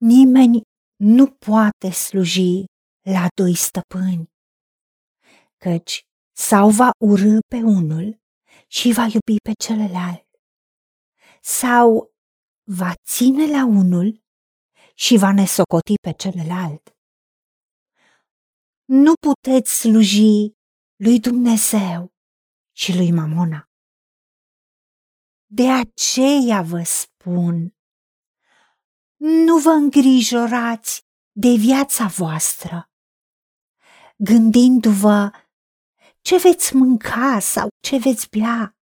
Nimeni nu poate sluji la doi stăpâni, căci sau va urâ pe unul și va iubi pe celălalt, sau va ține la unul și va nesocoti pe celălalt. Nu puteți sluji lui Dumnezeu și lui Mamona. De aceea vă spun, nu vă îngrijorați de viața voastră, gândindu-vă ce veți mânca sau ce veți bea,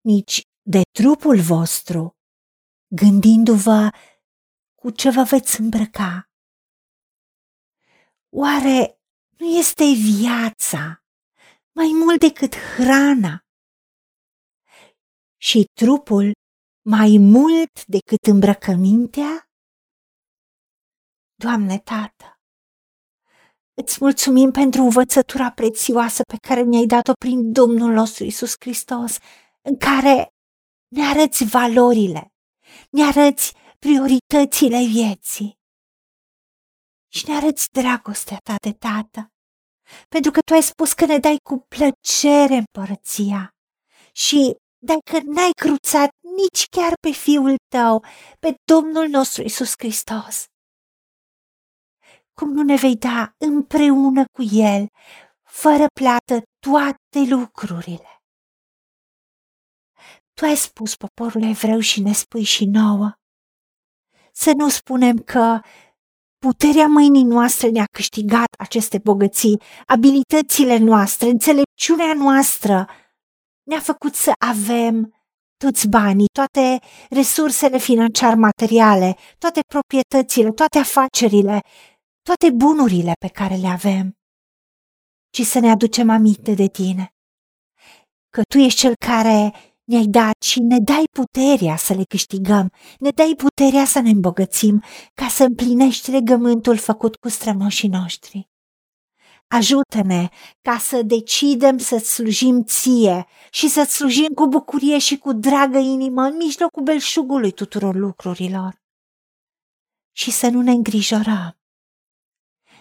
nici de trupul vostru, gândindu-vă cu ce vă veți îmbrăca. Oare nu este viața mai mult decât hrana? Și trupul mai mult decât îmbrăcămintea? Doamne Tată, îți mulțumim pentru învățătura prețioasă pe care mi-ai dat-o prin Domnul nostru Isus Hristos, în care ne arăți valorile, ne arăți prioritățile vieții și ne arăți dragostea ta de tată, pentru că tu ai spus că ne dai cu plăcere împărăția și dacă n-ai cruțat nici chiar pe Fiul tău, pe Domnul nostru Isus Hristos. Cum nu ne vei da împreună cu El, fără plată, toate lucrurile? Tu ai spus poporul evreu și ne spui și nouă. Să nu spunem că puterea mâinii noastre ne-a câștigat aceste bogății, abilitățile noastre, înțelepciunea noastră ne-a făcut să avem toți banii, toate resursele financiar materiale, toate proprietățile, toate afacerile, toate bunurile pe care le avem, ci să ne aducem aminte de tine, că tu ești cel care ne-ai dat și ne dai puterea să le câștigăm, ne dai puterea să ne îmbogățim ca să împlinești legământul făcut cu strămoșii noștri. Ajută-ne ca să decidem să-ți slujim ție și să-ți slujim cu bucurie și cu dragă inimă în mijlocul belșugului tuturor lucrurilor. Și să nu ne îngrijorăm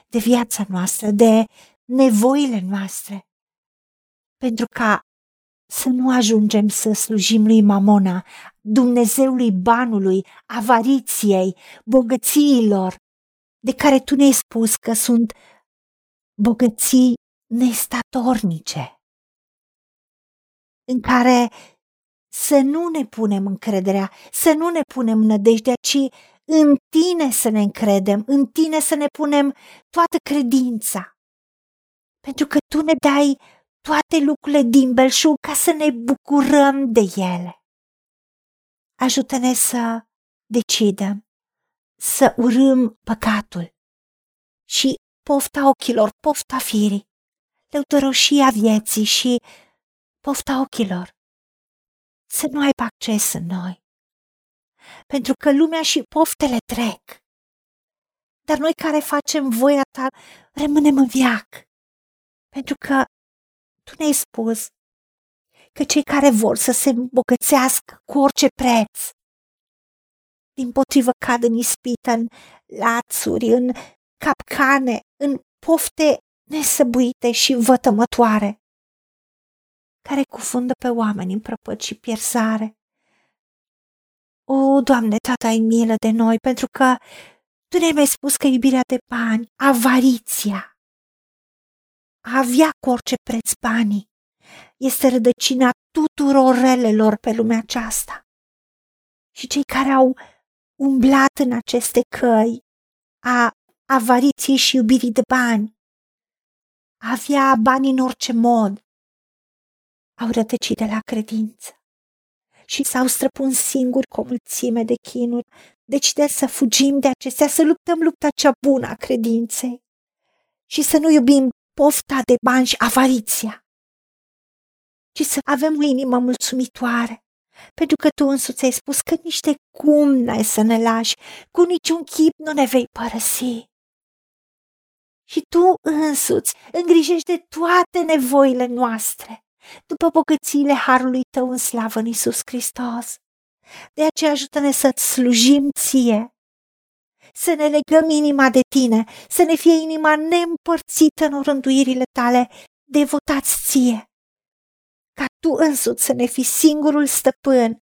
de viața noastră, de nevoile noastre, pentru ca să nu ajungem să slujim lui Mamona, Dumnezeului banului, avariției, bogățiilor, de care tu ne-ai spus că sunt bogății nestatornice, în care să nu ne punem încrederea, să nu ne punem nădejdea, ci în tine să ne încredem, în tine să ne punem toată credința. Pentru că tu ne dai toate lucrurile din belșug ca să ne bucurăm de ele. Ajută-ne să decidem să urâm păcatul și pofta ochilor, pofta firii, lăudăroșia vieții și pofta ochilor. Să nu aibă acces în noi. Pentru că lumea și poftele trec. Dar noi care facem voia ta rămânem în viac. Pentru că tu ne-ai spus că cei care vor să se îmbogățească cu orice preț, din potrivă cad în ispită, în lațuri, în capcane, în pofte nesăbuite și vătămătoare, care cufundă pe oameni în prăpăt și pierzare. O, Doamne, Tata, ai milă de noi, pentru că Tu ne-ai mai spus că iubirea de bani, avariția, a avea cu orice preț banii, este rădăcina tuturor relelor pe lumea aceasta. Și cei care au umblat în aceste căi a avariției și iubirii de bani, a avea bani în orice mod, au rătăcit de la credință. Și s-au străpuns singuri cu o mulțime de chinuri, decide să fugim de acestea, să luptăm lupta cea bună a credinței. Și să nu iubim pofta de bani și avariția, ci să avem o inimă mulțumitoare, pentru că tu însuți ai spus că niște cum n-ai să ne lași, cu niciun chip nu ne vei părăsi. Și tu însuți îngrijești de toate nevoile noastre, după bogățiile harului tău în slavă în Iisus Hristos. De aceea ajută-ne să-ți slujim ție să ne legăm inima de tine, să ne fie inima neîmpărțită în rânduirile tale, devotați ție. Ca tu însuți să ne fii singurul stăpân,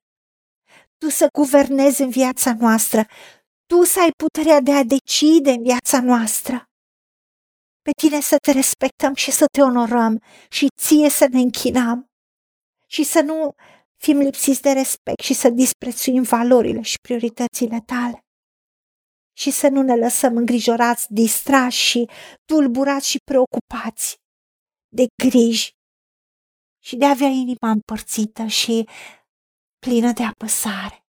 tu să guvernezi în viața noastră, tu să ai puterea de a decide în viața noastră. Pe tine să te respectăm și să te onorăm și ție să ne închinăm și să nu fim lipsiți de respect și să disprețuim valorile și prioritățile tale. Și să nu ne lăsăm îngrijorați, distrași și tulburați și preocupați de griji și de a avea inima împărțită și plină de apăsare,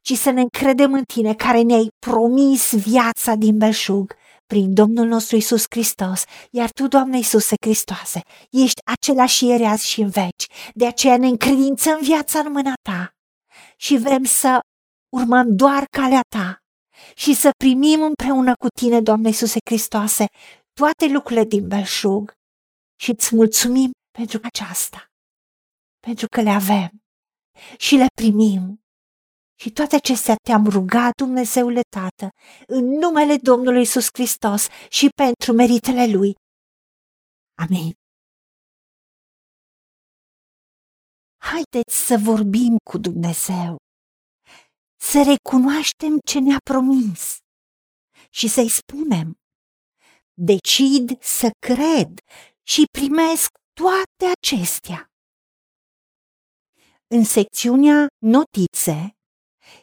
ci să ne încredem în tine care ne-ai promis viața din belșug prin Domnul nostru Isus Hristos, iar tu, Doamne Iisuse Hristoase, ești același ieri, azi și în veci. De aceea ne încredințăm viața în mâna ta și vrem să urmăm doar calea ta și să primim împreună cu tine, Doamne Iisuse Hristoase, toate lucrurile din belșug și îți mulțumim pentru aceasta, pentru că le avem și le primim și toate acestea te-am rugat, Dumnezeule Tată, în numele Domnului Isus Hristos și pentru meritele Lui. Amin. Haideți să vorbim cu Dumnezeu, să recunoaștem ce ne-a promis și să-i spunem, decid să cred și primesc toate acestea. În secțiunea Notițe